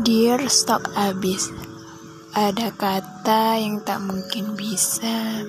Dear stok habis. ada kata yang tak mungkin bisa